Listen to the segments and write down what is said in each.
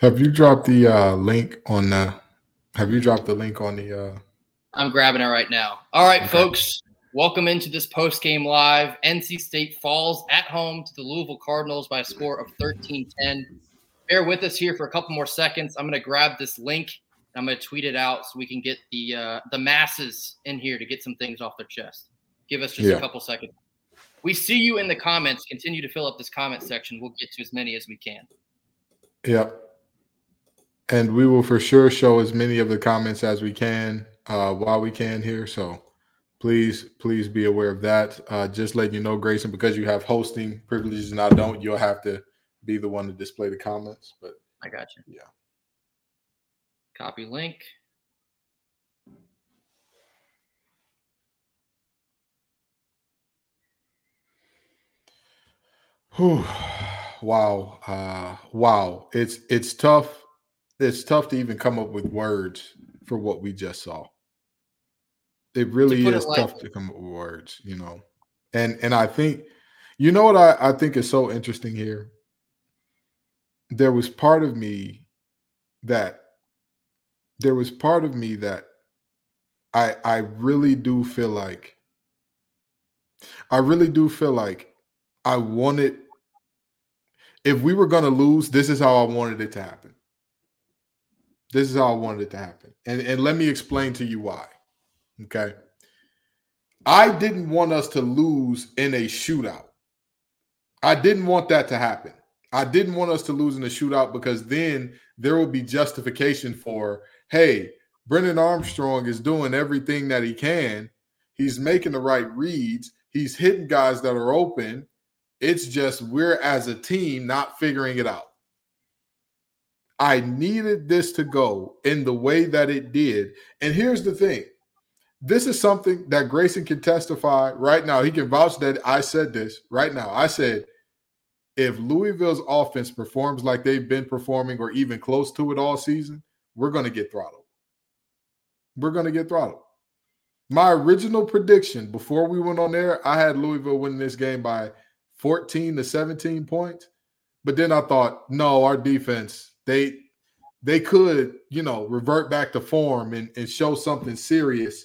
Have you dropped the uh, link on the? Have you dropped the link on the? Uh... I'm grabbing it right now. All right, okay. folks. Welcome into this post game live. NC State falls at home to the Louisville Cardinals by a score of 13 10. Bear with us here for a couple more seconds. I'm going to grab this link. I'm going to tweet it out so we can get the uh, the masses in here to get some things off their chest. Give us just yeah. a couple seconds. We see you in the comments. Continue to fill up this comment section. We'll get to as many as we can. Yeah. And we will for sure show as many of the comments as we can uh, while we can here. So please, please be aware of that. Uh, just letting you know, Grayson, because you have hosting privileges and I don't, you'll have to be the one to display the comments. But I got you. Yeah. Copy link. Whew. Wow. Uh, wow. It's it's tough it's tough to even come up with words for what we just saw. It really is it tough to come up with words, you know. And and I think, you know what I, I think is so interesting here? There was part of me that there was part of me that I I really do feel like I really do feel like I wanted if we were going to lose, this is how I wanted it to happen. This is how I wanted it to happen. And, and let me explain to you why. Okay. I didn't want us to lose in a shootout. I didn't want that to happen. I didn't want us to lose in a shootout because then there will be justification for, hey, Brennan Armstrong is doing everything that he can. He's making the right reads. He's hitting guys that are open. It's just we're as a team not figuring it out. I needed this to go in the way that it did. And here's the thing this is something that Grayson can testify right now. He can vouch that I said this right now. I said, if Louisville's offense performs like they've been performing or even close to it all season, we're going to get throttled. We're going to get throttled. My original prediction before we went on there, I had Louisville winning this game by 14 to 17 points. But then I thought, no, our defense they they could, you know, revert back to form and, and show something serious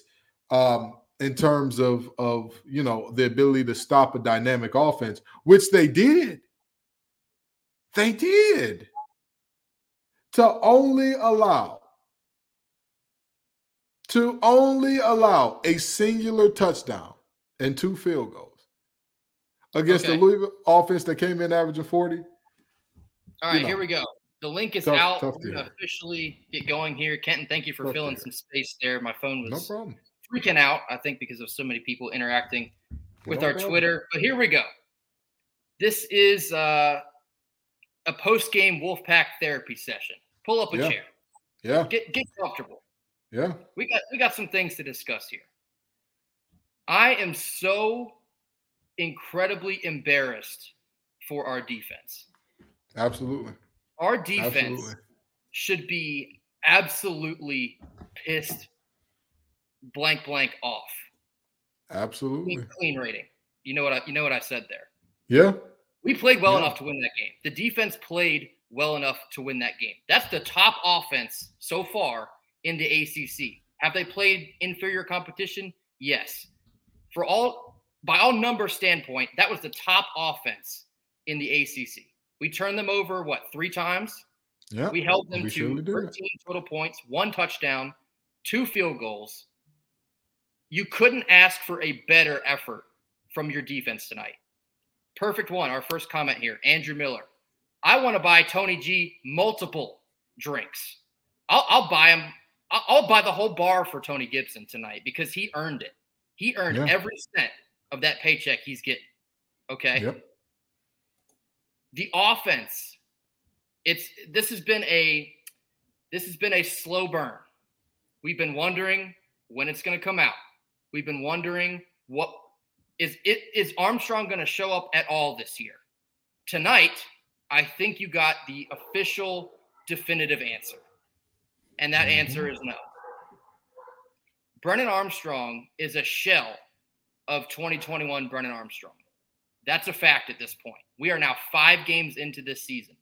um, in terms of of you know the ability to stop a dynamic offense, which they did. They did. To only allow to only allow a singular touchdown and two field goals against okay. the Louisville offense that came in averaging 40. All right, you know, here we go. The link is tough, out. Tough We're gonna officially get going here. Kenton, thank you for tough filling some space there. My phone was no problem. freaking out, I think, because of so many people interacting with no our problem. Twitter. But here we go. This is uh, a post-game Wolfpack therapy session. Pull up a yeah. chair. Yeah. Get get comfortable. Yeah. We got we got some things to discuss here. I am so incredibly embarrassed for our defense. Absolutely. Our defense absolutely. should be absolutely pissed blank blank off. Absolutely. Clean, clean, rating. You know what I you know what I said there. Yeah. We played well yeah. enough to win that game. The defense played well enough to win that game. That's the top offense so far in the ACC. Have they played inferior competition? Yes. For all by all number standpoint, that was the top offense in the ACC. We turned them over what three times? Yeah. We held them we to 13 total points, one touchdown, two field goals. You couldn't ask for a better effort from your defense tonight. Perfect one. Our first comment here, Andrew Miller. I want to buy Tony G multiple drinks. I'll, I'll buy him. I'll, I'll, buy the whole bar for Tony Gibson tonight because he earned it. He earned yeah. every cent of that paycheck he's getting. Okay. Yep the offense, it's this has been a this has been a slow burn. We've been wondering when it's going to come out. We've been wondering what is it is Armstrong going to show up at all this year? Tonight, I think you got the official definitive answer. And that mm-hmm. answer is no. Brennan Armstrong is a shell of 2021 Brennan Armstrong. That's a fact at this point. We are now five games into this season.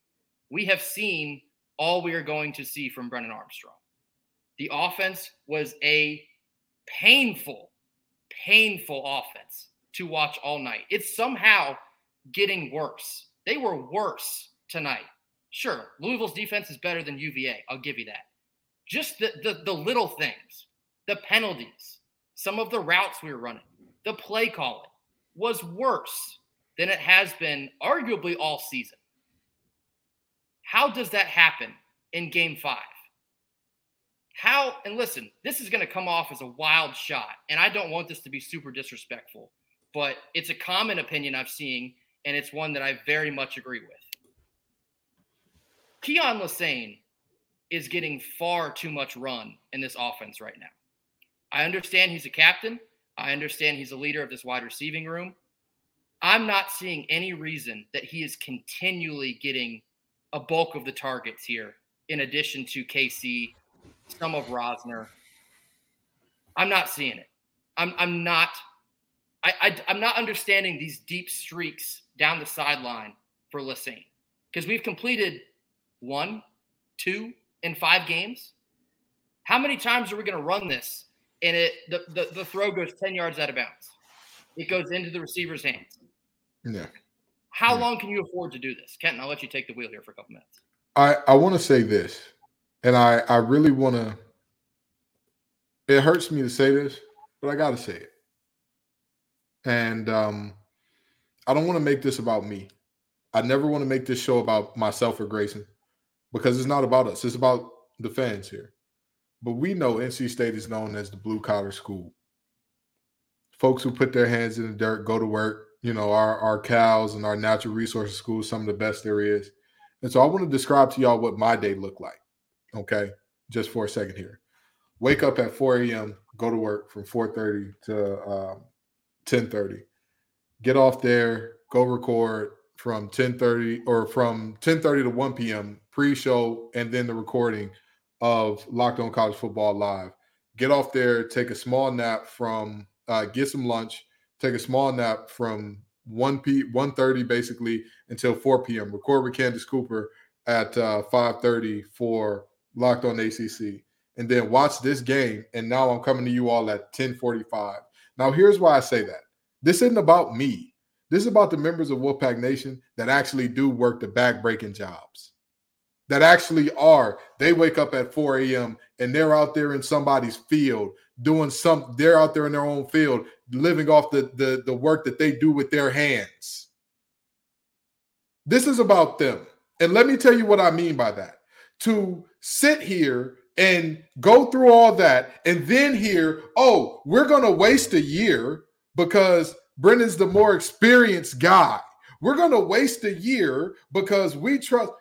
We have seen all we are going to see from Brennan Armstrong. The offense was a painful, painful offense to watch all night. It's somehow getting worse. They were worse tonight. Sure, Louisville's defense is better than UVA. I'll give you that. Just the, the, the little things, the penalties, some of the routes we were running, the play calling was worse than it has been arguably all season. How does that happen in game five? How, and listen, this is going to come off as a wild shot, and I don't want this to be super disrespectful, but it's a common opinion I've seen, and it's one that I very much agree with. Keyon Lesane is getting far too much run in this offense right now. I understand he's a captain. I understand he's a leader of this wide receiving room. I'm not seeing any reason that he is continually getting a bulk of the targets here, in addition to KC, some of Rosner. I'm not seeing it. I'm I'm not I, I I'm not understanding these deep streaks down the sideline for Lesane because we've completed one, two, in five games. How many times are we going to run this and it the, the, the throw goes 10 yards out of bounds? It goes into the receiver's hands. Yeah. How yeah. long can you afford to do this? Kenton, I'll let you take the wheel here for a couple minutes. I, I want to say this, and I, I really want to. It hurts me to say this, but I got to say it. And um, I don't want to make this about me. I never want to make this show about myself or Grayson because it's not about us. It's about the fans here. But we know NC State is known as the blue collar school. Folks who put their hands in the dirt, go to work, you know, our, our cows and our natural resources school some of the best there is. And so I want to describe to y'all what my day looked like. Okay. Just for a second here. Wake up at 4 a.m., go to work from 4:30 to um, 10:30. Get off there, go record from 10:30 or from 10:30 to 1 p.m. pre-show and then the recording of Locked On College Football Live. Get off there, take a small nap from uh, get some lunch, take a small nap from 1 p 1:30 basically until 4 p.m. Record with Candace Cooper at uh, 5:30 for Locked On ACC, and then watch this game. And now I'm coming to you all at 10:45. Now here's why I say that. This isn't about me. This is about the members of Wolfpack Nation that actually do work the back-breaking jobs. That actually are. They wake up at 4 a.m. and they're out there in somebody's field doing some. They're out there in their own field living off the, the, the work that they do with their hands. This is about them. And let me tell you what I mean by that. To sit here and go through all that and then hear, oh, we're going to waste a year because Brennan's the more experienced guy. We're going to waste a year because we trust.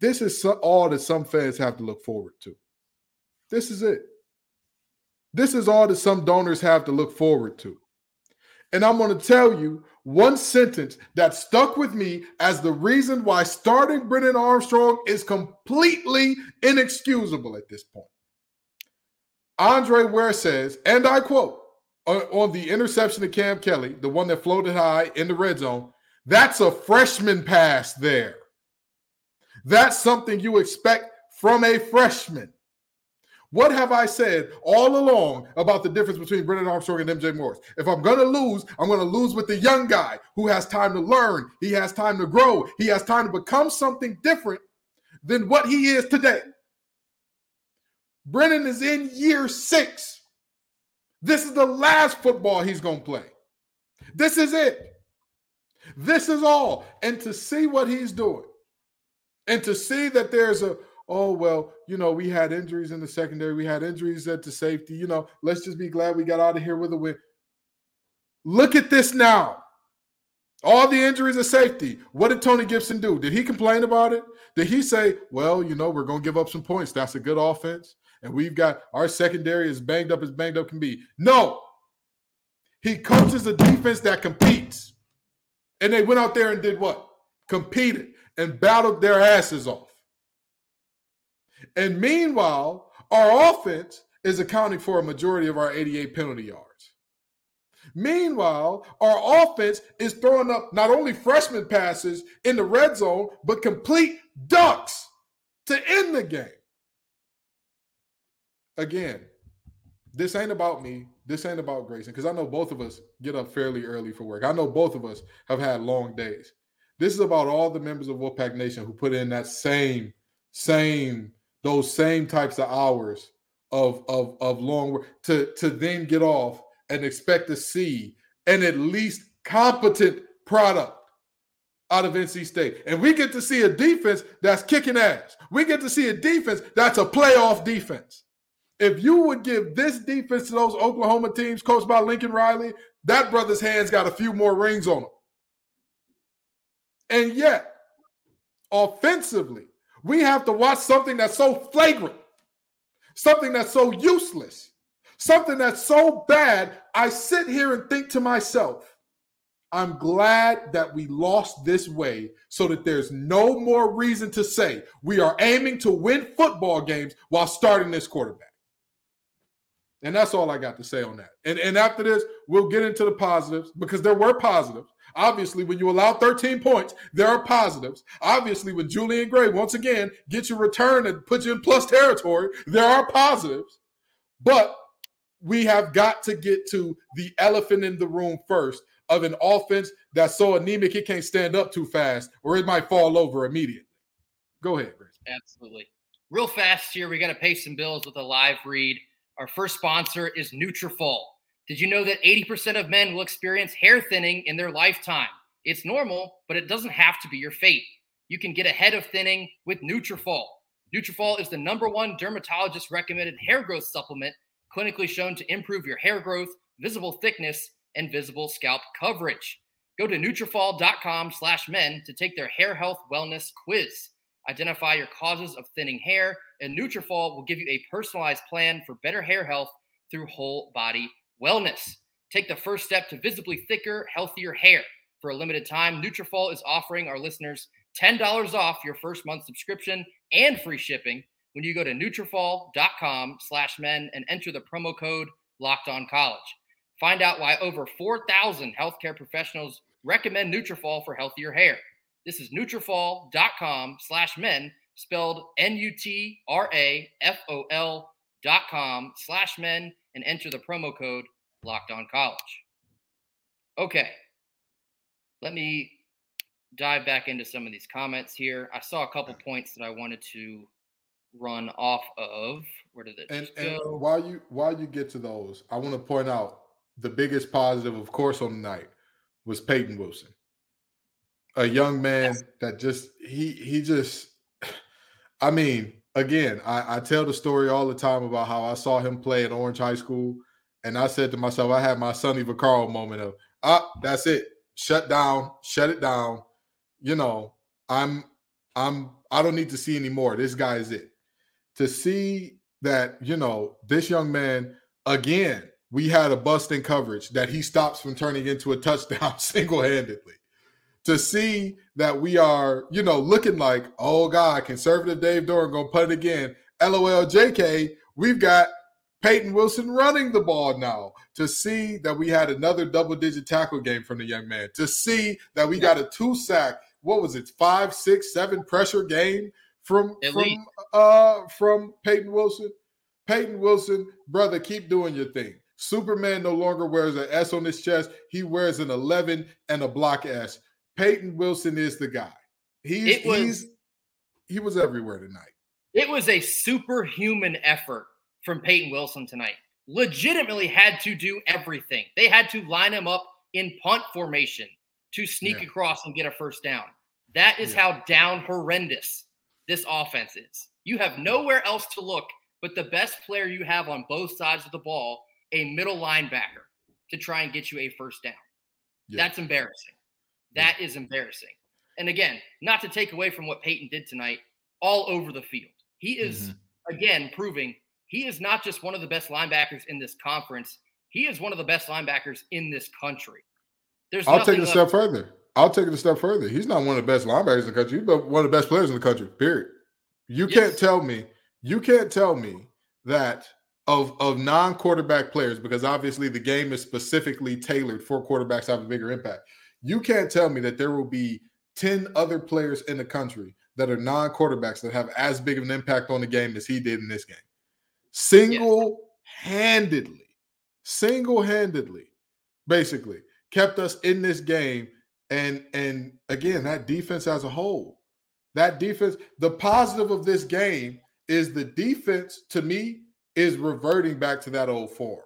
This is all that some fans have to look forward to. This is it. This is all that some donors have to look forward to. And I'm going to tell you one sentence that stuck with me as the reason why starting Brennan Armstrong is completely inexcusable at this point. Andre Ware says, and I quote, on the interception of Cam Kelly, the one that floated high in the red zone, that's a freshman pass there. That's something you expect from a freshman. What have I said all along about the difference between Brennan Armstrong and MJ Morris? If I'm going to lose, I'm going to lose with the young guy who has time to learn. He has time to grow. He has time to become something different than what he is today. Brennan is in year six. This is the last football he's going to play. This is it. This is all. And to see what he's doing and to see that there's a oh well you know we had injuries in the secondary we had injuries at the safety you know let's just be glad we got out of here with a win. Look at this now. All the injuries at safety what did tony gibson do? Did he complain about it? Did he say well you know we're going to give up some points that's a good offense and we've got our secondary as banged up as banged up can be. No. He coaches a defense that competes. And they went out there and did what? Competed and battled their asses off and meanwhile, our offense is accounting for a majority of our 88 penalty yards. Meanwhile, our offense is throwing up not only freshman passes in the red zone, but complete ducks to end the game. Again, this ain't about me. This ain't about Grayson because I know both of us get up fairly early for work. I know both of us have had long days. This is about all the members of Wolfpack Nation who put in that same, same, those same types of hours of of of long work to to then get off and expect to see an at least competent product out of NC State. And we get to see a defense that's kicking ass. We get to see a defense that's a playoff defense. If you would give this defense to those Oklahoma teams coached by Lincoln Riley, that brother's hands got a few more rings on them. And yet, offensively, we have to watch something that's so flagrant, something that's so useless, something that's so bad. I sit here and think to myself, I'm glad that we lost this way so that there's no more reason to say we are aiming to win football games while starting this quarterback. And that's all I got to say on that. And, and after this, we'll get into the positives because there were positives. Obviously, when you allow 13 points, there are positives. Obviously, when Julian Gray once again gets your return and puts you in plus territory, there are positives. But we have got to get to the elephant in the room first of an offense that's so anemic it can't stand up too fast or it might fall over immediately. Go ahead, Chris. Absolutely. Real fast here, we got to pay some bills with a live read. Our first sponsor is Nutrafol. Did you know that 80% of men will experience hair thinning in their lifetime? It's normal, but it doesn't have to be your fate. You can get ahead of thinning with Nutrafol. Nutrafol is the number one dermatologist recommended hair growth supplement clinically shown to improve your hair growth, visible thickness, and visible scalp coverage. Go to Nutrafol.com slash men to take their hair health wellness quiz. Identify your causes of thinning hair, and Nutrafol will give you a personalized plan for better hair health through whole body wellness. Take the first step to visibly thicker, healthier hair. For a limited time, Nutrafol is offering our listeners $10 off your first month subscription and free shipping when you go to Nutrafol.com slash men and enter the promo code Locked On College. Find out why over 4,000 healthcare professionals recommend Nutrafol for healthier hair. This is Nutrafol.com slash men, spelled N-U-T-R-A-F-O-L dot com slash men, and enter the promo code Locked On College. Okay, let me dive back into some of these comments here. I saw a couple points that I wanted to run off of. Where did it and, and while you while you get to those, I want to point out the biggest positive, of course, on the night was Peyton Wilson a young man that just he he just I mean, again, I, I tell the story all the time about how I saw him play at Orange High School, and I said to myself, I had my Sonny Vaccaro moment of ah, that's it. Shut down, shut it down. You know, I'm I'm I don't need to see anymore. This guy is it. To see that, you know, this young man again, we had a bust in coverage that he stops from turning into a touchdown single-handedly to see that we are, you know, looking like, oh God, conservative Dave Doeren gonna put it again. LOL JK, we've got Peyton Wilson running the ball now. To see that we had another double-digit tackle game from the young man. To see that we got a two-sack, what was it, five, six, seven pressure game from from uh from Peyton Wilson. Peyton Wilson, brother, keep doing your thing. Superman no longer wears an S on his chest. He wears an 11 and a block S. Peyton Wilson is the guy. He's was, he's he was everywhere tonight. It was a superhuman effort from Peyton Wilson tonight. Legitimately had to do everything. They had to line him up in punt formation to sneak yeah. across and get a first down. That is yeah. how down horrendous this offense is. You have nowhere else to look but the best player you have on both sides of the ball, a middle linebacker, to try and get you a first down. Yeah. That's embarrassing. That is embarrassing. And again, not to take away from what Peyton did tonight, all over the field. He is, mm-hmm. again, proving he is not just one of the best linebackers in this conference, he is one of the best linebackers in this country. There's I'll take it a step further. I'll take it a step further. He's not one of the best linebackers in the country. He's one of the best players in the country, period. You yes. can't tell me, you can't tell me that of of non-quarterback players, because obviously the game is specifically tailored for quarterbacks to have a bigger impact. You can't tell me that there will be 10 other players in the country that are non-quarterbacks that have as big of an impact on the game as he did in this game. Single-handedly, single-handedly, basically kept us in this game. And and again, that defense as a whole, that defense, the positive of this game is the defense to me is reverting back to that old form.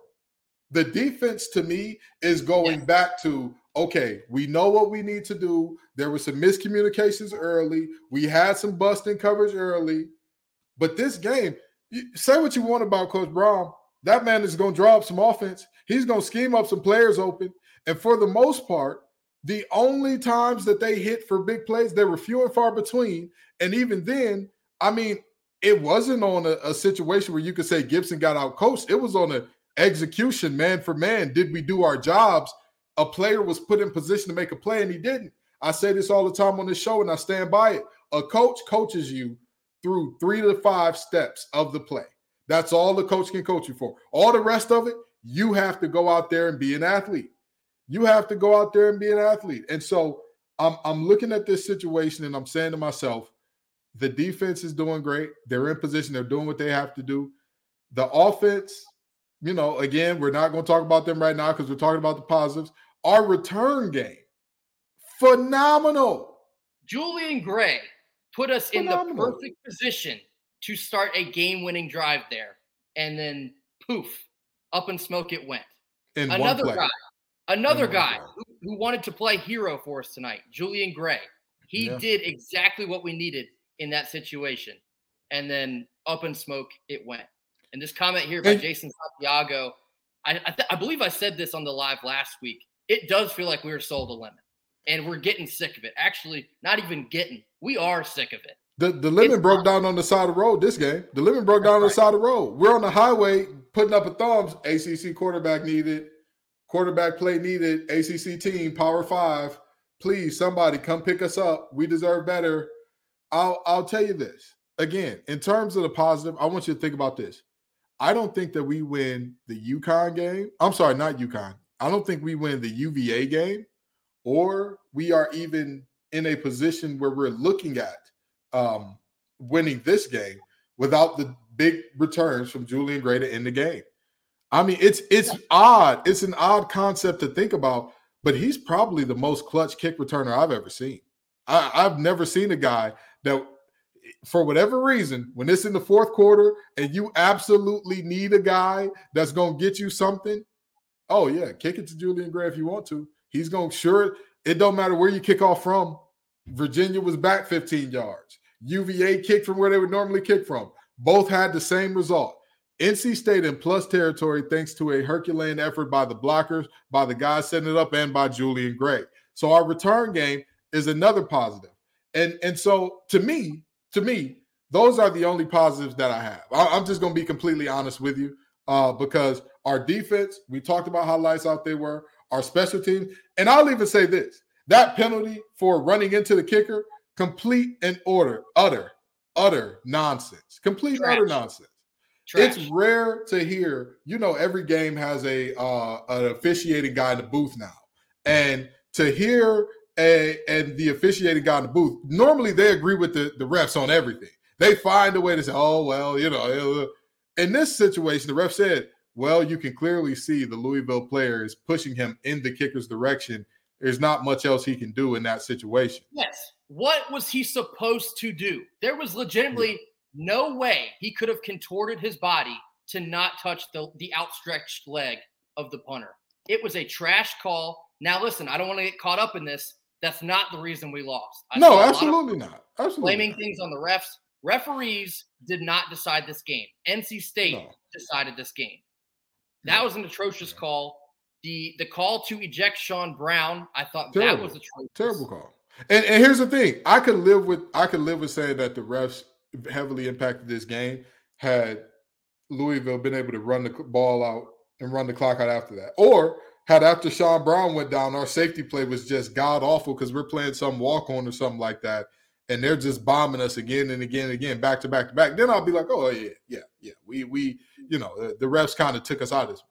The defense to me is going back to okay, we know what we need to do. There were some miscommunications early. We had some busting coverage early. But this game, say what you want about Coach Brohm. That man is going to draw up some offense. He's going to scheme up some players open. And for the most part, the only times that they hit for big plays, they were few and far between. And even then, I mean, it wasn't on a, a situation where you could say Gibson got out coached. It was on an execution, man for man. Did we do our jobs? A player was put in position to make a play and he didn't. I say this all the time on this show and I stand by it. A coach coaches you through three to five steps of the play. That's all the coach can coach you for. All the rest of it, you have to go out there and be an athlete. You have to go out there and be an athlete. And so I'm, I'm looking at this situation and I'm saying to myself, the defense is doing great. They're in position. They're doing what they have to do. The offense, you know, again, we're not going to talk about them right now because we're talking about the positives. Our return game, phenomenal. Julian Gray put us phenomenal. in the perfect position to start a game winning drive there. And then poof, up in smoke it went. In another guy, another guy who, who, wanted to play hero for us tonight, Julian Gray. He yeah. did exactly what we needed in that situation. And then up in smoke it went. And this comment here by and, Jason Santiago, I, I, th- I, believe I said this on the live last week. It does feel like we were sold a lemon, and we're getting sick of it. Actually, not even getting. We are sick of it. The the lemon it's broke down on the side of the road this game. The lemon broke down on the side of the road. We're on the highway putting up a thumbs. ACC quarterback needed. Quarterback play needed. ACC team power five. Please, somebody come pick us up. We deserve better. I'll I'll tell you this again. In terms of the positive, I want you to think about this. I don't think that we win the UConn game. I'm sorry, not UConn. I don't think we win the UVA game, or we are even in a position where we're looking at um, winning this game without the big returns from Julian Gray to end the game. I mean, it's it's odd. It's an odd concept to think about, but he's probably the most clutch kick returner I've ever seen. I, I've never seen a guy that for whatever reason, when it's in the fourth quarter and you absolutely need a guy that's going to get you something, oh yeah, kick it to Julian Gray if you want to. He's going to sure it don't matter where you kick off from. Virginia was back 15 yards. UVA kicked from where they would normally kick from. Both had the same result. NC State in plus territory thanks to a Herculean effort by the blockers, by the guys setting it up, and by Julian Gray. So our return game is another positive. And and so to me, to me, those are the only positives that I have. I, am just to be completely honest with you uh, because our defense, we talked about how lights out they were, our special teams, and I'll even say this: that penalty for running into the kicker, complete and order, utter, utter nonsense, complete Trash. utter nonsense. Trash. It's rare to hear. You know, every game has a uh, an officiating guy in the booth now, and to hear a, and the officiating guy in the booth, normally they agree with the, the refs on everything. They find a way to say, oh, well, you know. In this situation, the ref said, well, you can clearly see the Louisville player is pushing him in the kicker's direction. There's not much else he can do in that situation. Yes. What was he supposed to do? There was legitimately yeah. no way he could have contorted his body to not touch the, the outstretched leg of the punter. It was a trash call. Now, listen, I don't want to get caught up in this. That's not the reason we lost. I no, absolutely not. Absolutely blaming not. things on the refs. Referees did not decide this game. NC State no. decided this game. That was an atrocious call. The the call to eject Sean Brown, I thought terrible. that was atrocious. Terrible call. And, and here's the thing: I could live with I could live with saying that the refs heavily impacted this game had Louisville been able to run the ball out and run the clock out after that, or had after Sean Brown went down, our safety play was just god awful because we're playing some walk on or something like that, and they're just bombing us again and again and again, back to back to back. Then I'll be like, oh yeah, yeah, yeah. We we you know the, the refs kind of took us out of this.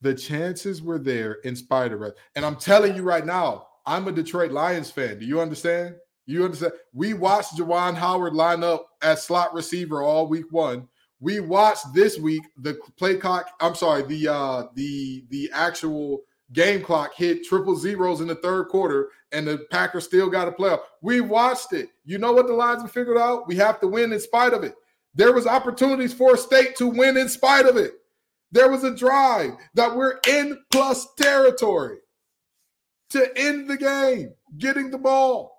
The chances were there in spite of it, and I'm telling you right now, I'm a Detroit Lions fan. Do you understand? You understand? We watched Juwan Howard line up as slot receiver all week one. We watched this week the play clock. I'm sorry, the uh the the actual game clock hit triple zeros in the third quarter, and the Packers still got a playoff. We watched it. You know what the lines have figured out? We have to win in spite of it. There was opportunities for a state to win in spite of it. There was a drive that we're in plus territory to end the game, getting the ball.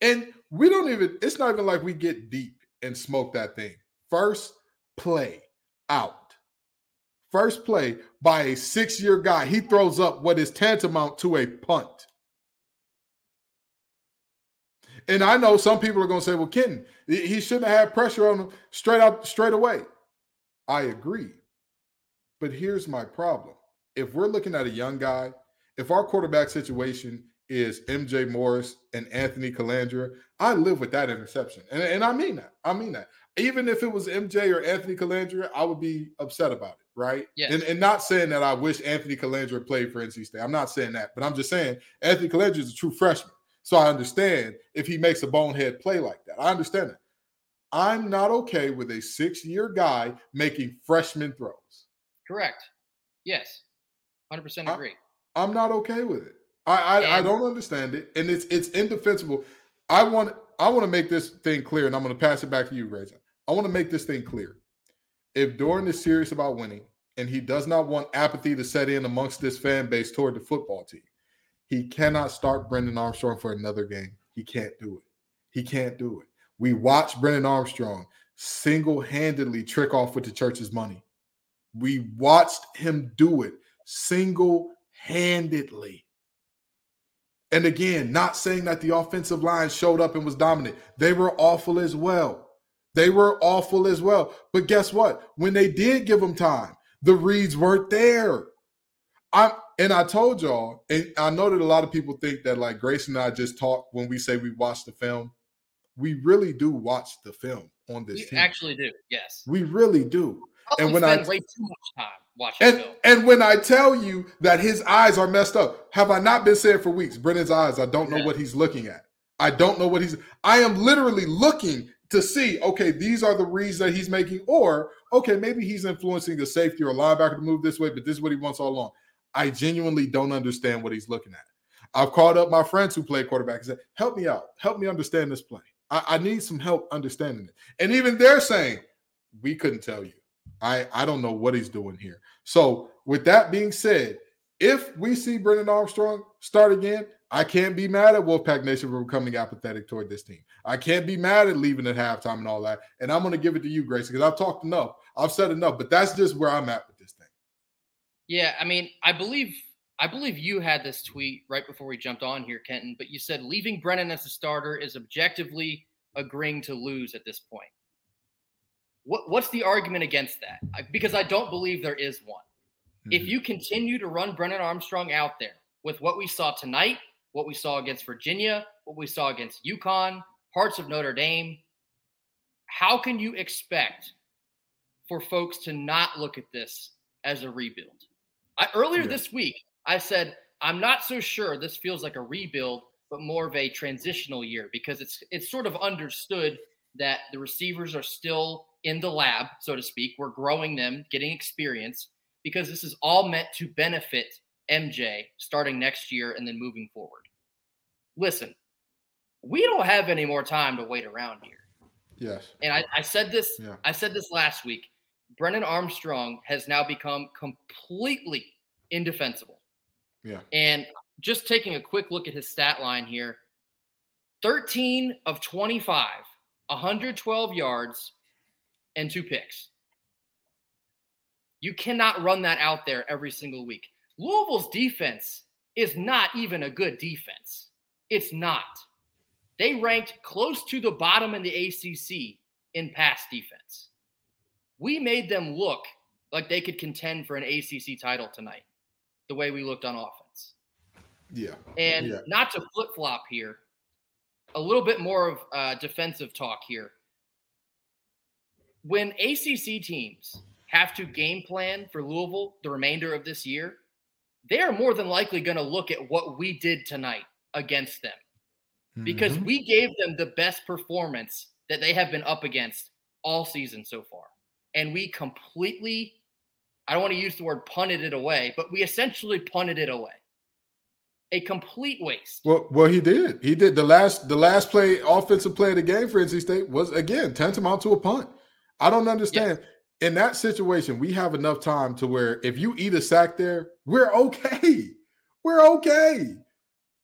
And we don't even, it's not even like we get deep and smoke that thing. First play out. First play by a six year guy. He throws up what is tantamount to a punt. And I know some people are going to say, well, Kenton, he shouldn't have had pressure on him straight up, straight away. I agree. But here's my problem. If we're looking at a young guy, if our quarterback situation is MJ Morris and Anthony Colandrea, I live with that interception. And, and I mean that. I mean that. Even if it was MJ or Anthony Colandrea, I would be upset about it, right? Yeah. And, and not saying that I wish Anthony Colandrea played for NC State. I'm not saying that, but I'm just saying Anthony Colandrea is a true freshman. So I understand if he makes a bonehead play like that. I understand that. I'm not okay with a six year guy making freshman throws. Correct. Yes. 100% agree. I, am not okay with it. I I, I, don't understand it, and it's it's indefensible. I want I want to make this thing clear, and I'm going to pass it back to you, Reza. I want to make this thing clear. If Doeren is serious about winning, and he does not want apathy to set in amongst this fan base toward the football team, he cannot start Brendan Armstrong for another game. He can't do it. He can't do it. We watched Brendan Armstrong single handedly trick off with the church's money. We watched him do it single handedly. And again, not saying that the offensive line showed up and was dominant. They were awful as well. They were awful as well. But guess what? When they did give them time, the reads weren't there. I'm and I told y'all, and I know that a lot of people think that like Grace and I just talk when we say we watch the film. We really do watch the film on this. You team. actually do, yes. We really do. and when I way too much time watching and, film. And when I tell you that his eyes are messed up, have I not been saying for weeks? Brennan's eyes, I don't know yeah. what he's looking at. I don't know what he's. I am literally looking to see. Okay, these are the reads that he's making, or okay, maybe he's influencing the safety or linebacker to move this way, but this is what he wants all along. I genuinely don't understand what he's looking at. I've called up my friends who play quarterback and said, "Help me out. Help me understand this play. I, I need some help understanding it." And even they're saying, "We couldn't tell you." I, I don't know what he's doing here. So, with that being said, if we see Brendan Armstrong start again, I can't be mad at Wolfpack Nation for becoming apathetic toward this team. I can't be mad at leaving at halftime and all that. And I'm going to give it to you, Grace, because I've talked enough. I've said enough, but that's just where I'm at with this thing. Yeah, I mean, I believe I believe you had this tweet right before we jumped on here, Kenton. But you said leaving Brennan as a starter is objectively agreeing to lose at this point. What, what's the argument against that? Because I don't believe there is one. Mm-hmm. If you continue to run Brennan Armstrong out there with what we saw tonight, what we saw against Virginia, what we saw against UConn, parts of Notre Dame, how can you expect for folks to not look at this as a rebuild? I, earlier yeah. this week, I said, I'm not so sure this feels like a rebuild, but more of a transitional year because it's it's sort of understood that the receivers are still in the lab, so to speak. We're growing them, getting experience, because this is all meant to benefit MJ starting next year and then moving forward. Listen, we don't have any more time to wait around here. Yes. And I, I said this, yeah. I said this last week. Brennan Armstrong has now become completely indefensible. Yeah. And just taking a quick look at his stat line here 13 of 25, 112 yards, and two picks. You cannot run that out there every single week. Louisville's defense is not even a good defense. It's not. They ranked close to the bottom in the ACC in pass defense. We made them look like they could contend for an ACC title tonight, the way we looked on offense. Yeah. And yeah. not to flip flop here, a little bit more of uh, defensive talk here when ACC teams have to game plan for Louisville the remainder of this year, they are more than likely going to look at what we did tonight against them. because mm-hmm. we gave them the best performance that they have been up against all season so far. And we completely, I don't want to use the word punted it away, but we essentially punted it away. A complete waste. Well, well, he did. He did the last the last play, offensive play of the game for NC State was again tantamount to a punt. I don't understand. In that situation, we have enough time to where if you eat a sack there, we're okay. We're okay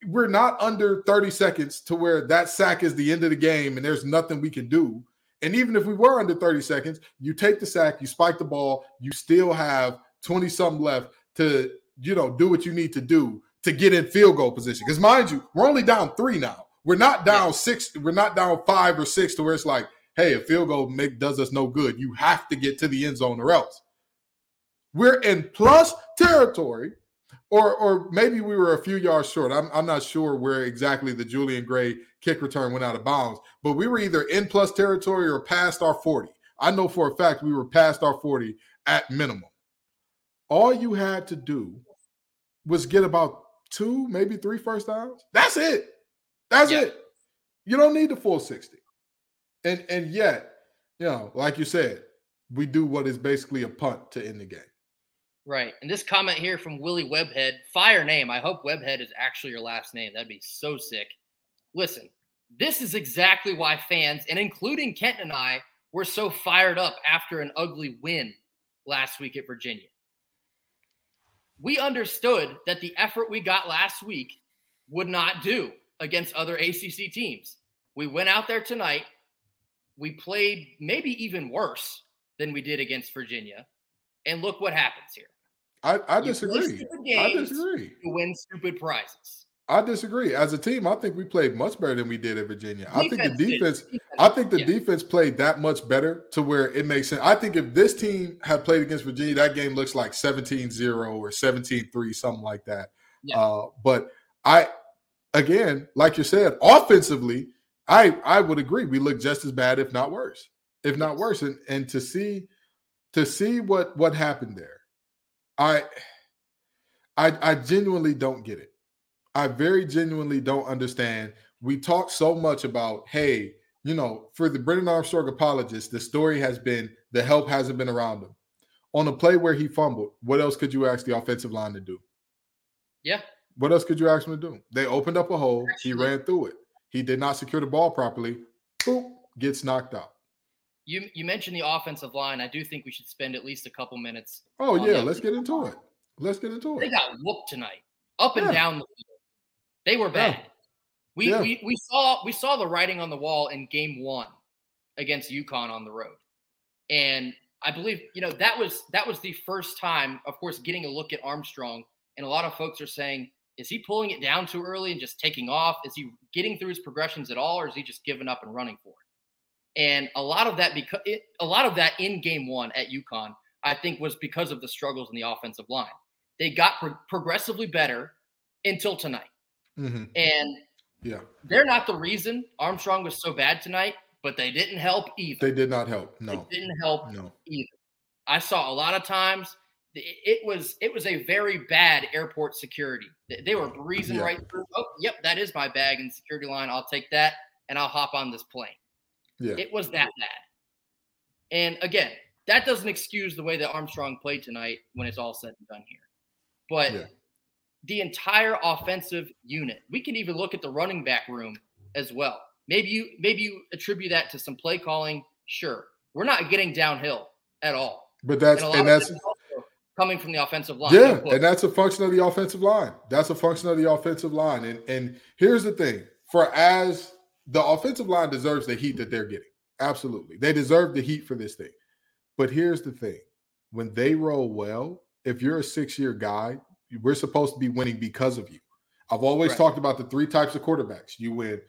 we're not under 30 seconds to where that sack is the end of the game and there's nothing we can do. And even if we were under 30 seconds, you take the sack, you spike the ball, you still have 20 something left to, you know, do what you need to do to get in field goal position. Because mind you, we're only down three now. We're not down six, we're not down five or six to where it's like, hey, a field goal make does us no good. You have to get to the end zone or else. We're in plus territory or or maybe we were a few yards short. I'm I'm not sure where exactly the Julian Gray kick return went out of bounds, but we were either in plus territory or past our 40. I know for a fact we were past our 40 at minimum. All you had to do was get about two, maybe three first downs. That's it. That's yeah. it. You don't need the full 60. And and yet, you know, like you said, we do what is basically a punt to end the game. Right. And this comment here from Willie Webhead, fire name. I hope Webhead is actually your last name. That'd be so sick. Listen, this is exactly why fans, and including Kent and I, were so fired up after an ugly win last week at Virginia. We understood that the effort we got last week would not do against other ACC teams. We went out there tonight. We played maybe even worse than we did against Virginia. And look what happens here. I, I disagree. I disagree. To win stupid prizes. I disagree. As a team, I think we played much better than we did at Virginia. Defense I think the defense. I think the yeah. defense played that much better to where it makes sense. I think if this team had played against Virginia, that game looks like 17-0 or 17-3, something like that. Yeah. Uh, but I, again, like you said, offensively, I I would agree. We look just as bad, if not worse, if not worse. And and to see to see what what happened there I, I, I genuinely don't get it. I very genuinely don't understand. We talk so much about, hey, you know, for the Brennan Armstrong apologists, the story has been the help hasn't been around him. On a play where he fumbled, what else could you ask the offensive line to do? Yeah. What else could you ask him to do? They opened up a hole. Actually, he ran through it. He did not secure the ball properly. Boop, gets knocked out. You you mentioned the offensive line. I do think we should spend at least a couple minutes. Oh yeah, let's get into it. Let's get into it. They got whooped tonight, up and yeah. down the field. They were bad. Yeah. We, yeah. we we saw we saw the writing on the wall in game one against UConn on the road, and I believe you know that was that was the first time, of course, getting a look at Armstrong. And a lot of folks are saying, is he pulling it down too early and just taking off? Is he getting through his progressions at all, or is he just giving up and running for it? And a lot of that because it, a lot of that in game one at UConn, I think was because of the struggles in the offensive line. They got pro- progressively better until tonight. Mm-hmm. And yeah, they're not the reason Armstrong was so bad tonight, but they didn't help either. They did not help. No, they didn't help no. either. I saw a lot of times it was it was a very bad airport security. They were breezing yeah. right through. Oh, yep, that is my bag and security line. I'll take that and I'll hop on this plane. Yeah. It was that bad. And again, that doesn't excuse the way that Armstrong played tonight when it's all said and done here. But yeah. the entire offensive unit, we can even look at the running back room as well. Maybe you maybe you attribute that to some play calling. Sure. We're not getting downhill at all. But that's and, and that's coming from the offensive line. Yeah, and that's a function of the offensive line. That's a function of the offensive line. And and here's the thing: for as the offensive line deserves the heat that they're getting. Absolutely. They deserve the heat for this thing. But here's the thing when they roll well, if you're a six year guy, we're supposed to be winning because of you. I've always right. talked about the three types of quarterbacks. You win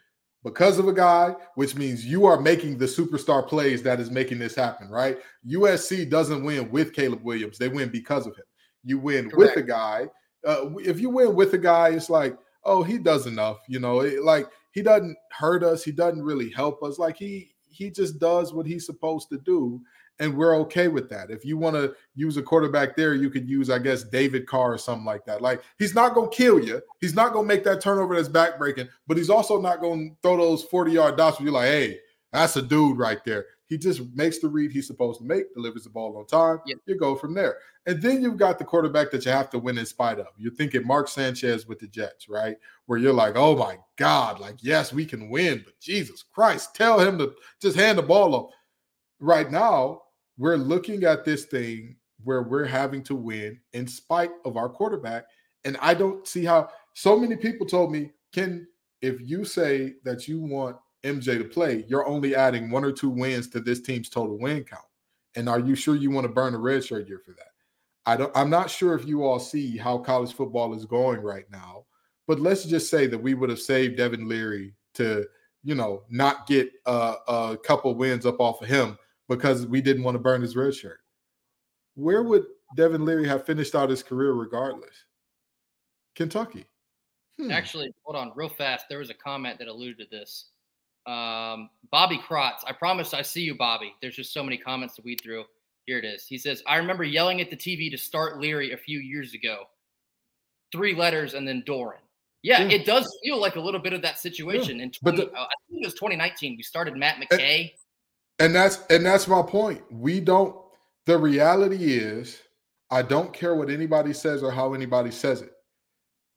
because of a guy, which means you are making the superstar plays that is making this happen, right? USC doesn't win with Caleb Williams, they win because of him. You win Correct. with a guy. Uh, if you win with a guy, it's like, oh, he does enough. You know, it, like he doesn't hurt us. He doesn't really help us. Like he he just does what he's supposed to do and we're okay with that. If you want to use a quarterback there, you could use, I guess, David Carr or something like that. Like he's not to kill you. He's not to make that turnover that's backbreaking, but he's also not to throw those 40 yard dots where you're like, hey, that's a dude right there. He just makes the read he's supposed to make, delivers the ball on time. Yep. You go from there. And then you've got the quarterback that you have to win in spite of. You're thinking Mark Sanchez with the Jets, right? Where you're like, oh my God, like, yes, we can win, but Jesus Christ, tell him to just hand the ball up. Right now, we're looking at this thing where we're having to win in spite of our quarterback. And I don't see how so many people told me, Ken, if you say that you want MJ to play, you're only adding one or two wins to this team's total win count. And are you sure you want to burn a red shirt year for that? I don't I'm not sure if you all see how college football is going right now, but let's just say that we would have saved Devin Leary to, you know, not get a, a couple wins up off of him because we didn't want to burn his red shirt. Where would Devin Leary have finished out his career regardless? Kentucky. Hmm. Actually, hold on real fast. There was a comment that alluded to this. Um, Bobby Krotz. I promise I see you, Bobby. There's just so many comments to weed through. Here it is. He says, I remember yelling at the TV to start Leary a few years ago. Three letters and then Doeren. Yeah, yeah. it does feel like a little bit of that situation. Yeah. In 20, but the, uh, I think it was 2019. We started Matt McKay. And that's and that's my point. We don't the reality is I don't care what anybody says or how anybody says it.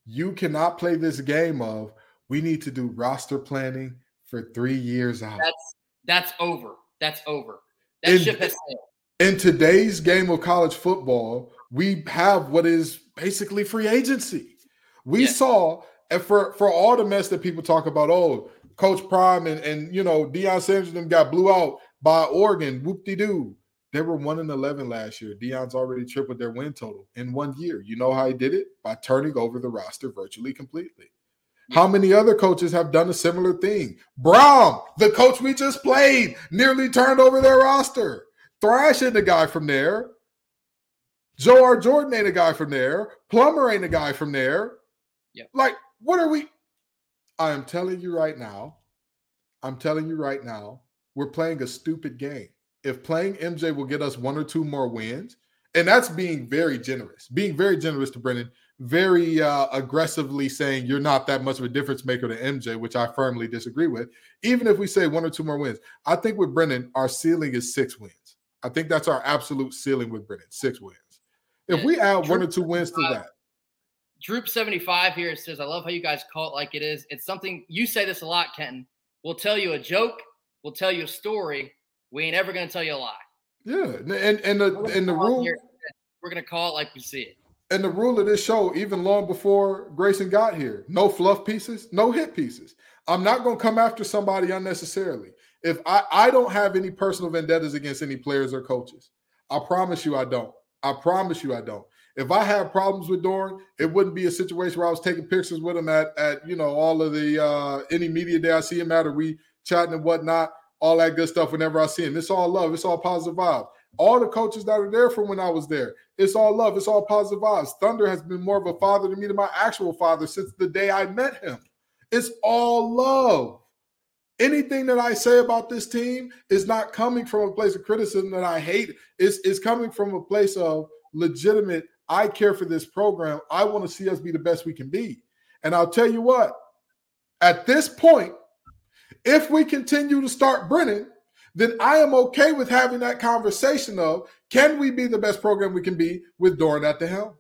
You cannot play this game of we need to do roster planning for three years out. That's that's over. That's over. That in, ship has sailed. In today's game of college football, we have what is basically free agency. We yes. saw and for for all the mess that people talk about, oh, Coach Prime and and you know Deion Sanders them got blew out by Oregon. Whoop de doo. They were one and eleven last year. Deion's already tripled their win total in one year. You know how he did it? By turning over the roster virtually completely. How many other coaches have done a similar thing? Brohm, the coach we just played, nearly turned over their roster. Thrash ain't the guy from there. Jawhar Jordan ain't a guy from there. Plummer ain't a guy from there. Yep. Like, what are we? I am telling you right now, I'm telling you right now, we're playing a stupid game. If playing MJ will get us one or two more wins, and that's being very generous, being very generous to Brennan, very uh, aggressively saying you're not that much of a difference maker to MJ, which I firmly disagree with. Even if we say one or two more wins, I think with Brennan, our ceiling is six wins. I think that's our absolute ceiling with Brennan, six wins. If we add one or two wins to that. Droop 75 here says, I love how you guys call it like it is. It's something you say this a lot, Kenton. We'll tell you a joke, we'll tell you a story. We ain't ever gonna tell you a lie. Yeah, and and the and the rule we're gonna call it like we see it. And the rule of this show, even long before Grayson got here, no fluff pieces, no hit pieces. I'm not gonna come after somebody unnecessarily. If I I don't have any personal vendettas against any players or coaches, I promise you I don't. I promise you I don't. If I had problems with Doeren, it wouldn't be a situation where I was taking pictures with him at at you know all of the uh any media day I see him at or we chatting and whatnot, all that good stuff whenever I see him. It's all love, it's all positive vibes. All the coaches that are there from when I was there, it's all love, it's all positive vibes. Thunder has been more of a father to me than my actual father since the day I met him. It's all love. Anything that I say about this team is not coming from a place of criticism that I hate. It's, it's coming from a place of legitimate, I care for this program. I want to see us be the best we can be. And I'll tell you what, at this point, if we continue to start Brennan, then I am okay with having that conversation of can we be the best program we can be with Doeren at the helm?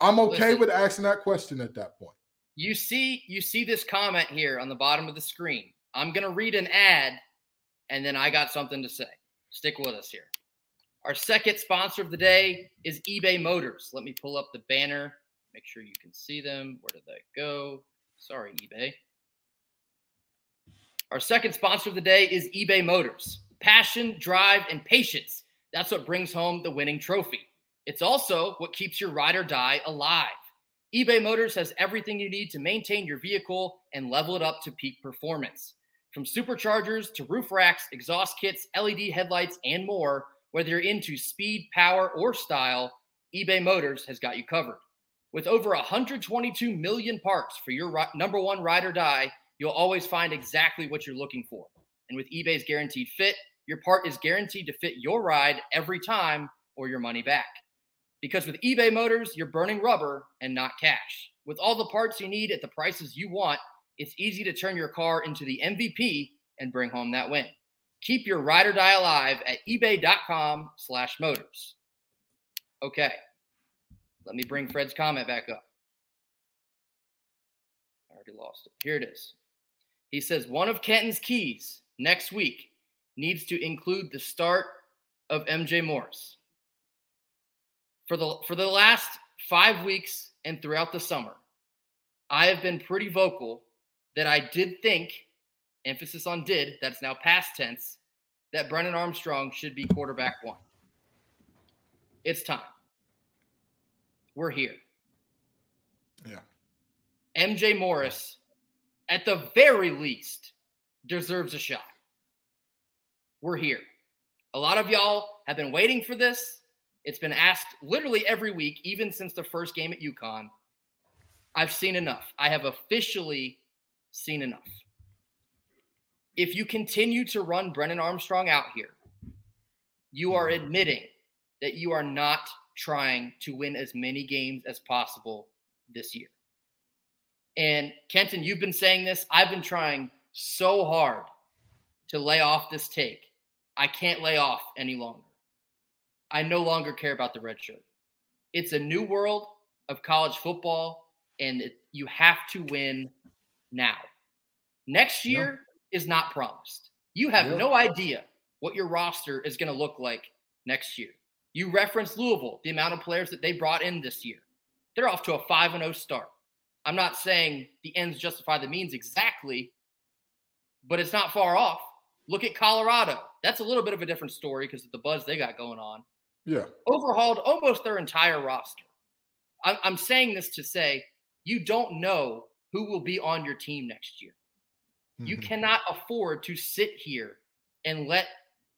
I'm okay Listen, with asking that question at that point. You see, you see this comment here on the bottom of the screen. I'm gonna read an ad and then I got something to say. Stick with us here. Our second sponsor of the day is eBay Motors. Let me pull up the banner, make sure you can see them. Where did that go? Sorry, eBay. Our second sponsor of the day is eBay Motors. Passion, drive, and patience. That's what brings home the winning trophy. It's also what keeps your ride or die alive. eBay Motors has everything you need to maintain your vehicle and level it up to peak performance. From superchargers to roof racks, exhaust kits, LED headlights, and more, whether you're into speed, power, or style, eBay Motors has got you covered. With over 122 million parts for your number one ride or die, you'll always find exactly what you're looking for. And with eBay's guaranteed fit, your part is guaranteed to fit your ride every time or your money back. Because with eBay Motors, you're burning rubber and not cash. With all the parts you need at the prices you want, it's easy to turn your car into the MVP and bring home that win. Keep your ride or die alive at ebay.com slash motors. Okay. Let me bring Fred's comment back up. I already lost it. Here it is. He says one of Kenton's keys next week needs to include the start of MJ Morris. For the for the last 5 weeks and throughout the summer, I have been pretty vocal that I did think emphasis on did, that's now past tense, that Brennan Armstrong should be quarterback 1. It's time. We're here. Yeah. MJ Morris, at the very least, deserves a shot. We're here. A lot of y'all have been waiting for this. It's been asked literally every week, even since the first game at UConn. I've seen enough. I have officially seen enough. If you continue to run Brennan Armstrong out here, you are admitting that you are not trying to win as many games as possible this year. And Kenton, you've been saying this. I've been trying so hard to lay off this take. I can't lay off any longer. I no longer care about the red shirt. It's a new world of college football, and it, you have to win now. Next year is not promised. You have no idea what your roster is going to look like next year. You referenced Louisville, the amount of players that they brought in this year. They're off to a 5 0 start. I'm not saying the ends justify the means exactly, but it's not far off. Look at Colorado. That's a little bit of a different story because of the buzz they got going on. Yeah. Overhauled almost their entire roster. I'm saying this to say you don't know who will be on your team next year. Mm-hmm. You cannot afford to sit here and let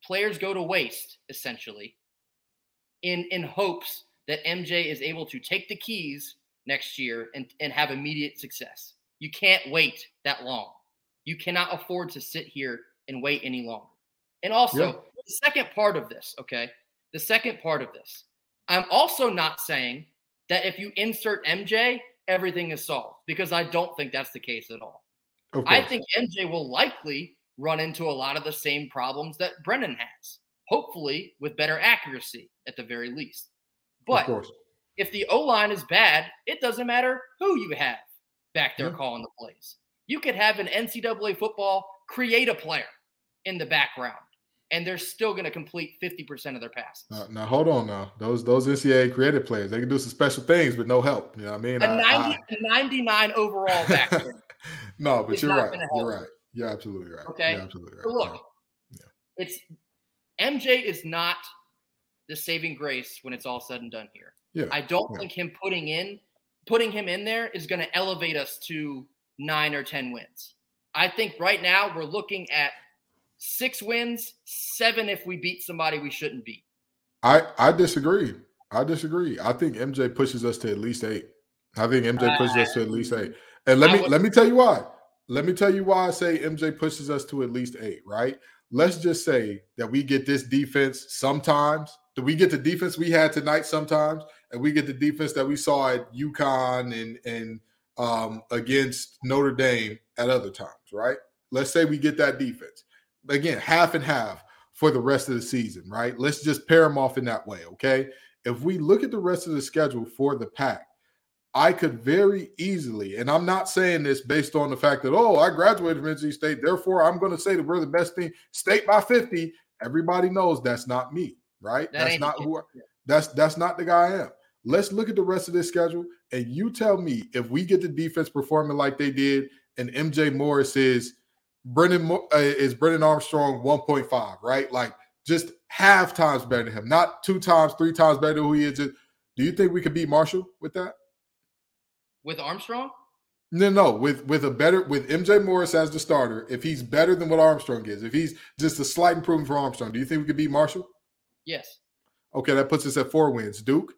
players go to waste, essentially, in in hopes that MJ is able to take the keys next year and, and have immediate success. You can't wait that long. You cannot afford to sit here and wait any longer. And also, yeah. the second part of this, okay? The second part of this, I'm also not saying that if you insert MJ, everything is solved because I don't think that's the case at all. I think MJ will likely run into a lot of the same problems that Brennan has, hopefully with better accuracy at the very least. But if the O line is bad, it doesn't matter who you have back there yeah. calling the plays. You could have an NCAA football create a player in the background, and they're still going to complete 50% of their passes. Now, now, hold on now. Those those NCAA creative players, they can do some special things with no help. You know what I mean? A, 90, I, a 99 overall back there. no, but you're right. You're right. You're absolutely right. Okay. You're absolutely right. So look, yeah. it's MJ is not the saving grace when it's all said and done here. Yeah. I don't yeah. think him putting in putting him in there is going to elevate us to nine or ten wins. I think right now we're looking at six wins, seven if we beat somebody we shouldn't beat. I I disagree. I disagree. I think MJ pushes us to at least eight. I think MJ pushes uh, us to at least eight. And let I me would, let me tell you why. Let me tell you why I say MJ pushes us to at least eight, right? Let's just say that we get this defense sometimes. Do we get the defense we had tonight sometimes? And we get the defense that we saw at UConn and and um, against Notre Dame at other times, right? Let's say we get that defense. Again, half and half for the rest of the season, right? Let's just pair them off in that way, okay? If we look at the rest of the schedule for the pack, I could very easily, and I'm not saying this based on the fact that, oh, I graduated from NC State, therefore I'm going to say that we're the best team, state by 50. Everybody knows that's not me, right? That that's not who I, that's that's not the guy I am. Let's look at the rest of this schedule, and you tell me if we get the defense performing like they did, and MJ Morris is Brennan uh, is Brennan Armstrong 1.5, right? Like just half times better than him, not two times, three times better than who he is. Do you think we could beat Marshall with that? with Armstrong? No, no, with with a better with MJ Morris as the starter. If he's better than what Armstrong is, if he's just a slight improvement for Armstrong, do you think we could beat Marshall? Yes. Okay, that puts us at four wins. Duke.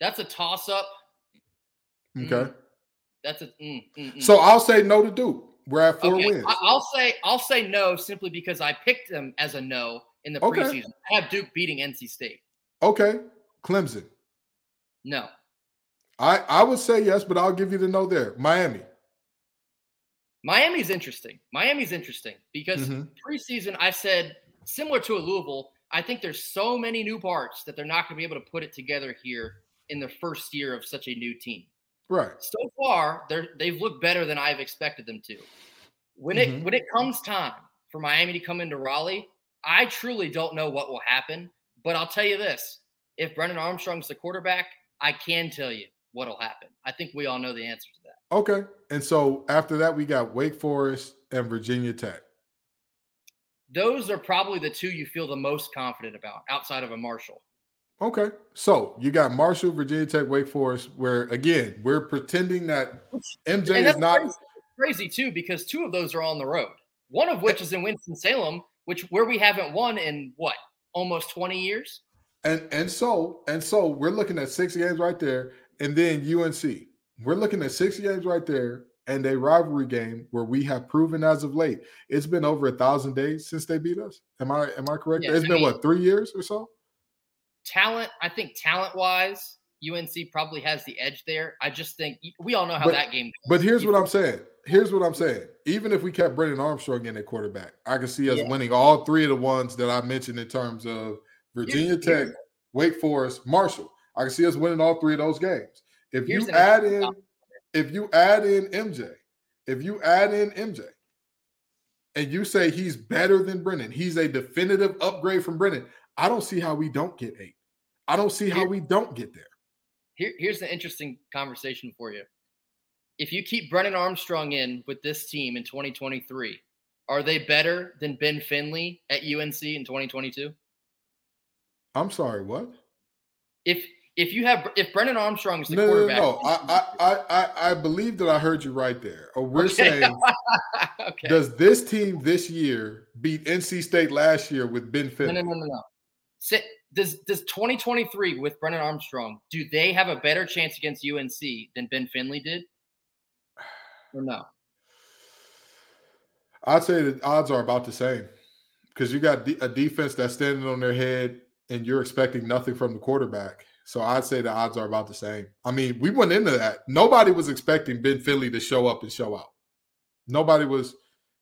That's a toss up. Okay. Mm. That's a. Mm, mm, mm. so I'll say no to Duke. We're at four okay, wins. I'll say I'll say no simply because I picked them as a no in the okay. preseason. I have Duke beating NC State. Okay. Clemson. No. I I would say yes, but I'll give you the no there. Miami. Miami's interesting. Miami's interesting because mm-hmm. preseason I said similar to a Louisville, I think there's so many new parts that they're not going to be able to put it together here in the first year of such a new team. Right. So far, they're they've looked better than I've expected them to. When mm-hmm. it when it comes time for Miami to come into Raleigh, I truly don't know what will happen. But I'll tell you this: if Brennan Armstrong's the quarterback, I can tell you what'll happen. I think we all know the answer to that. Okay. And so after that, we got Wake Forest and Virginia Tech. Those are probably the two you feel the most confident about outside of a Marshall. Okay. So you got Marshall, Virginia Tech, Wake Forest, where again, we're pretending that MJ is not crazy, crazy too, because two of those are on the road. One of which is in Winston-Salem, which where we haven't won in what, almost 20 years? And and so and so we're looking at six games right there, and then UNC. We're looking at six games right there, and a rivalry game where we have proven as of late it's been over a thousand days since they beat us. Am I am I correct? it's I been mean, what three years or so? Talent, I think talent wise, UNC probably has the edge there. I just think we all know how but, that game. Goes. But here's what I'm saying. Here's what I'm saying. Even if we kept Brennan Armstrong in at quarterback, I can see us yeah. winning all three of the ones that I mentioned in terms of Virginia here's, Tech, here's, Wake Forest, Marshall. I can see us winning all three of those games. If you add in, if you add in MJ, if you add in MJ, and you say he's better than Brennan, he's a definitive upgrade from Brennan. I don't see how we don't get eight. I don't see how Here, we don't get there. Here, here's an interesting conversation for you. If you keep Brennan Armstrong in with this team in 2023, are they better than Ben Finley at UNC in 2022? I'm sorry, what? If if you have if Brennan Armstrong is the no, quarterback, no, no, I, I I I believe that I heard you right there. Or we're okay. saying, okay. does this team this year beat NC State last year with Ben Finley? No, no, no, no, no does does 2023 with Brennan Armstrong do they have a better chance against UNC than Ben Finley did, or no? I'd say the odds are about the same because you got a defense that's standing on their head and you're expecting nothing from the quarterback. So I'd say the odds are about the same. I mean, we went into that. Nobody was expecting Ben Finley to show up and show out. Nobody was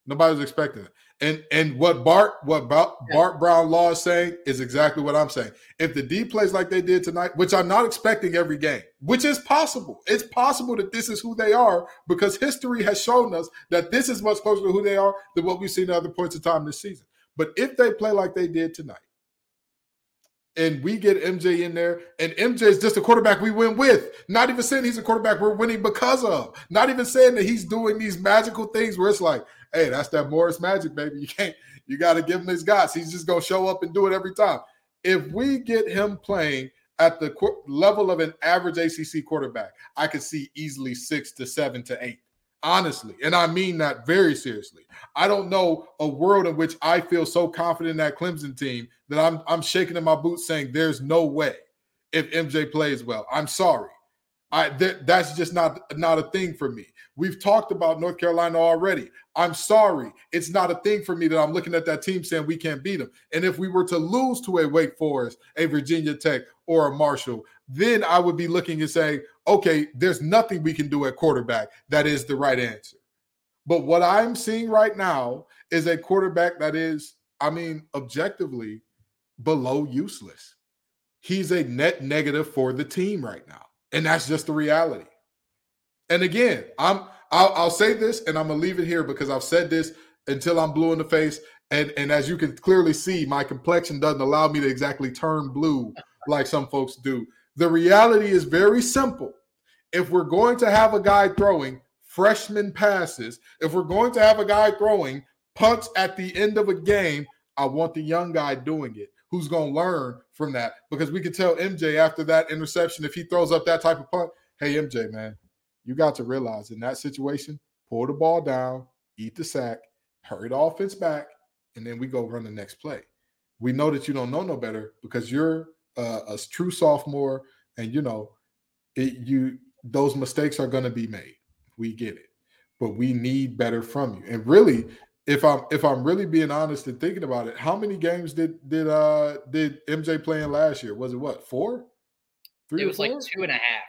Nobody was expecting it. And and what Bart what Bart, Bart Brown Law is saying is exactly what I'm saying. If the D plays like they did tonight, which I'm not expecting every game, which is possible, it's possible that this is who they are because history has shown us that this is much closer to who they are than what we've seen at other points of time this season. But if they play like they did tonight, and we get MJ in there, and MJ is just a quarterback we win with. Not even saying he's a quarterback we're winning because of. Not even saying that he's doing these magical things where it's like, hey, that's that Morris magic, baby. You can't, you got to give him his guys. He's just going to show up and do it every time. If we get him playing at the level of an average ACC quarterback, I could see easily six to seven to eight honestly. And I mean that very seriously. I don't know a world in which I feel so confident in that Clemson team that I'm I'm shaking in my boots saying there's no way if MJ plays well. I'm sorry. I th- that's just not not a thing for me. We've talked about North Carolina already. I'm sorry. It's not a thing for me that I'm looking at that team saying we can't beat them. And if we were to lose to a Wake Forest, a Virginia Tech, or a Marshall, then I would be looking and saying, okay, there's nothing we can do at quarterback that is the right answer. But what I'm seeing right now is a quarterback that is, I mean, objectively below useless. He's a net negative for the team right now. And that's just the reality. And again, I'm I'll, I'll say this and I'm gonna leave it here because I've said this until I'm blue in the face. And and as you can clearly see, my complexion doesn't allow me to exactly turn blue like some folks do. The reality is very simple. If we're going to have a guy throwing freshman passes, if we're going to have a guy throwing punts at the end of a game, I want the young guy doing it who's going to learn from that because we could tell MJ after that interception if he throws up that type of punt, hey MJ man, you got to realize in that situation, pull the ball down, eat the sack, hurry the offense back, and then we go run the next play. We know that you don't know no better because you're a true sophomore, and you know it, you those mistakes are going to be made. We get it, but we need better from you. And really, if I'm if I'm really being honest and thinking about it, how many games did did uh did MJ play in last year? Was it what four? Three? It was like two and a half.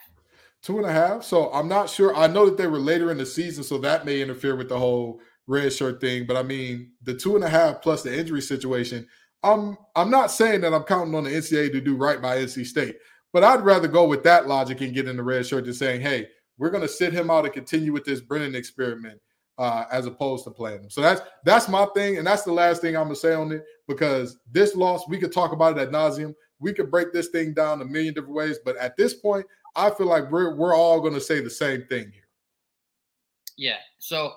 Two and a half. So I'm not sure. I know that they were later in the season, so that may interfere with the whole red shirt thing. But I mean, the two and a half plus the injury situation. I'm I'm not saying that I'm counting on the NCAA to do right by NC State, but I'd rather go with that logic and get in the red shirt than saying, hey, we're going to sit him out and continue with this Brennan experiment uh, as opposed to playing him. So that's that's my thing, and that's the last thing I'm gonna say on it because this loss we could talk about it at nauseum. We could break this thing down a million different ways, but at this point, I feel like we're we're all gonna say the same thing here. Yeah. So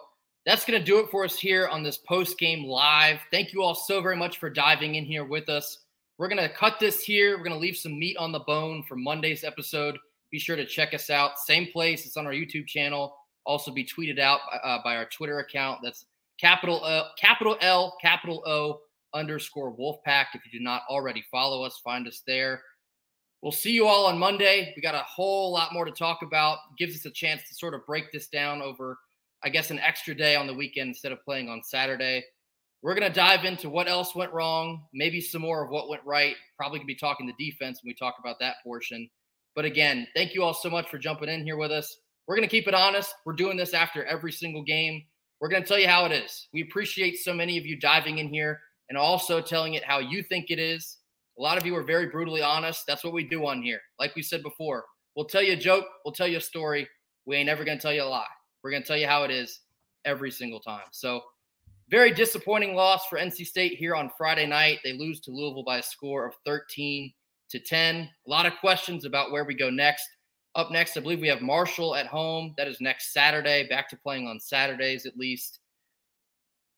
that's gonna do it for us here on this post game live. Thank you all so very much for diving in here with us. We're gonna cut this here. We're gonna leave some meat on the bone for Monday's episode. Be sure to check us out. Same place. It's on our YouTube channel also be tweeted out uh, by our Twitter account. That's capital L, capital L, capital O underscore Wolfpack. If you do not already follow us, find us there. We'll see you all on Monday. We got a whole lot more to talk about. Gives us a chance to sort of break this down over, I guess, an extra day on the weekend instead of playing on Saturday. We're going to dive into what else went wrong, maybe some more of what went right. Probably going to be talking the defense when we talk about that portion. But again, thank you all so much for jumping in here with us. We're going to keep it honest. We're doing this after every single game. We're going to tell you how it is. We appreciate so many of you diving in here and also telling it how you think it is. A lot of you are very brutally honest. That's what we do on here. Like we said before, we'll tell you a joke, we'll tell you a story. We ain't ever going to tell you a lie. We're going to tell you how it is every single time. So, very disappointing loss for NC State here on Friday night. They lose to Louisville by a score of 13 to 10. A lot of questions about where we go next. Up next, I believe we have Marshall at home. That is next Saturday. Back to playing on Saturdays at least.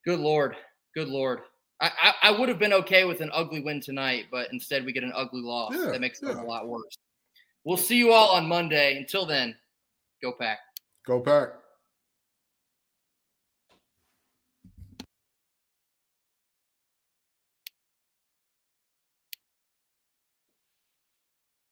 Good Lord. Good Lord. I, I, I would have been okay with an ugly win tonight, but instead we get an ugly loss. Yeah, that makes yeah. it a lot worse. We'll see you all on Monday. Until then, go pack. Go pack.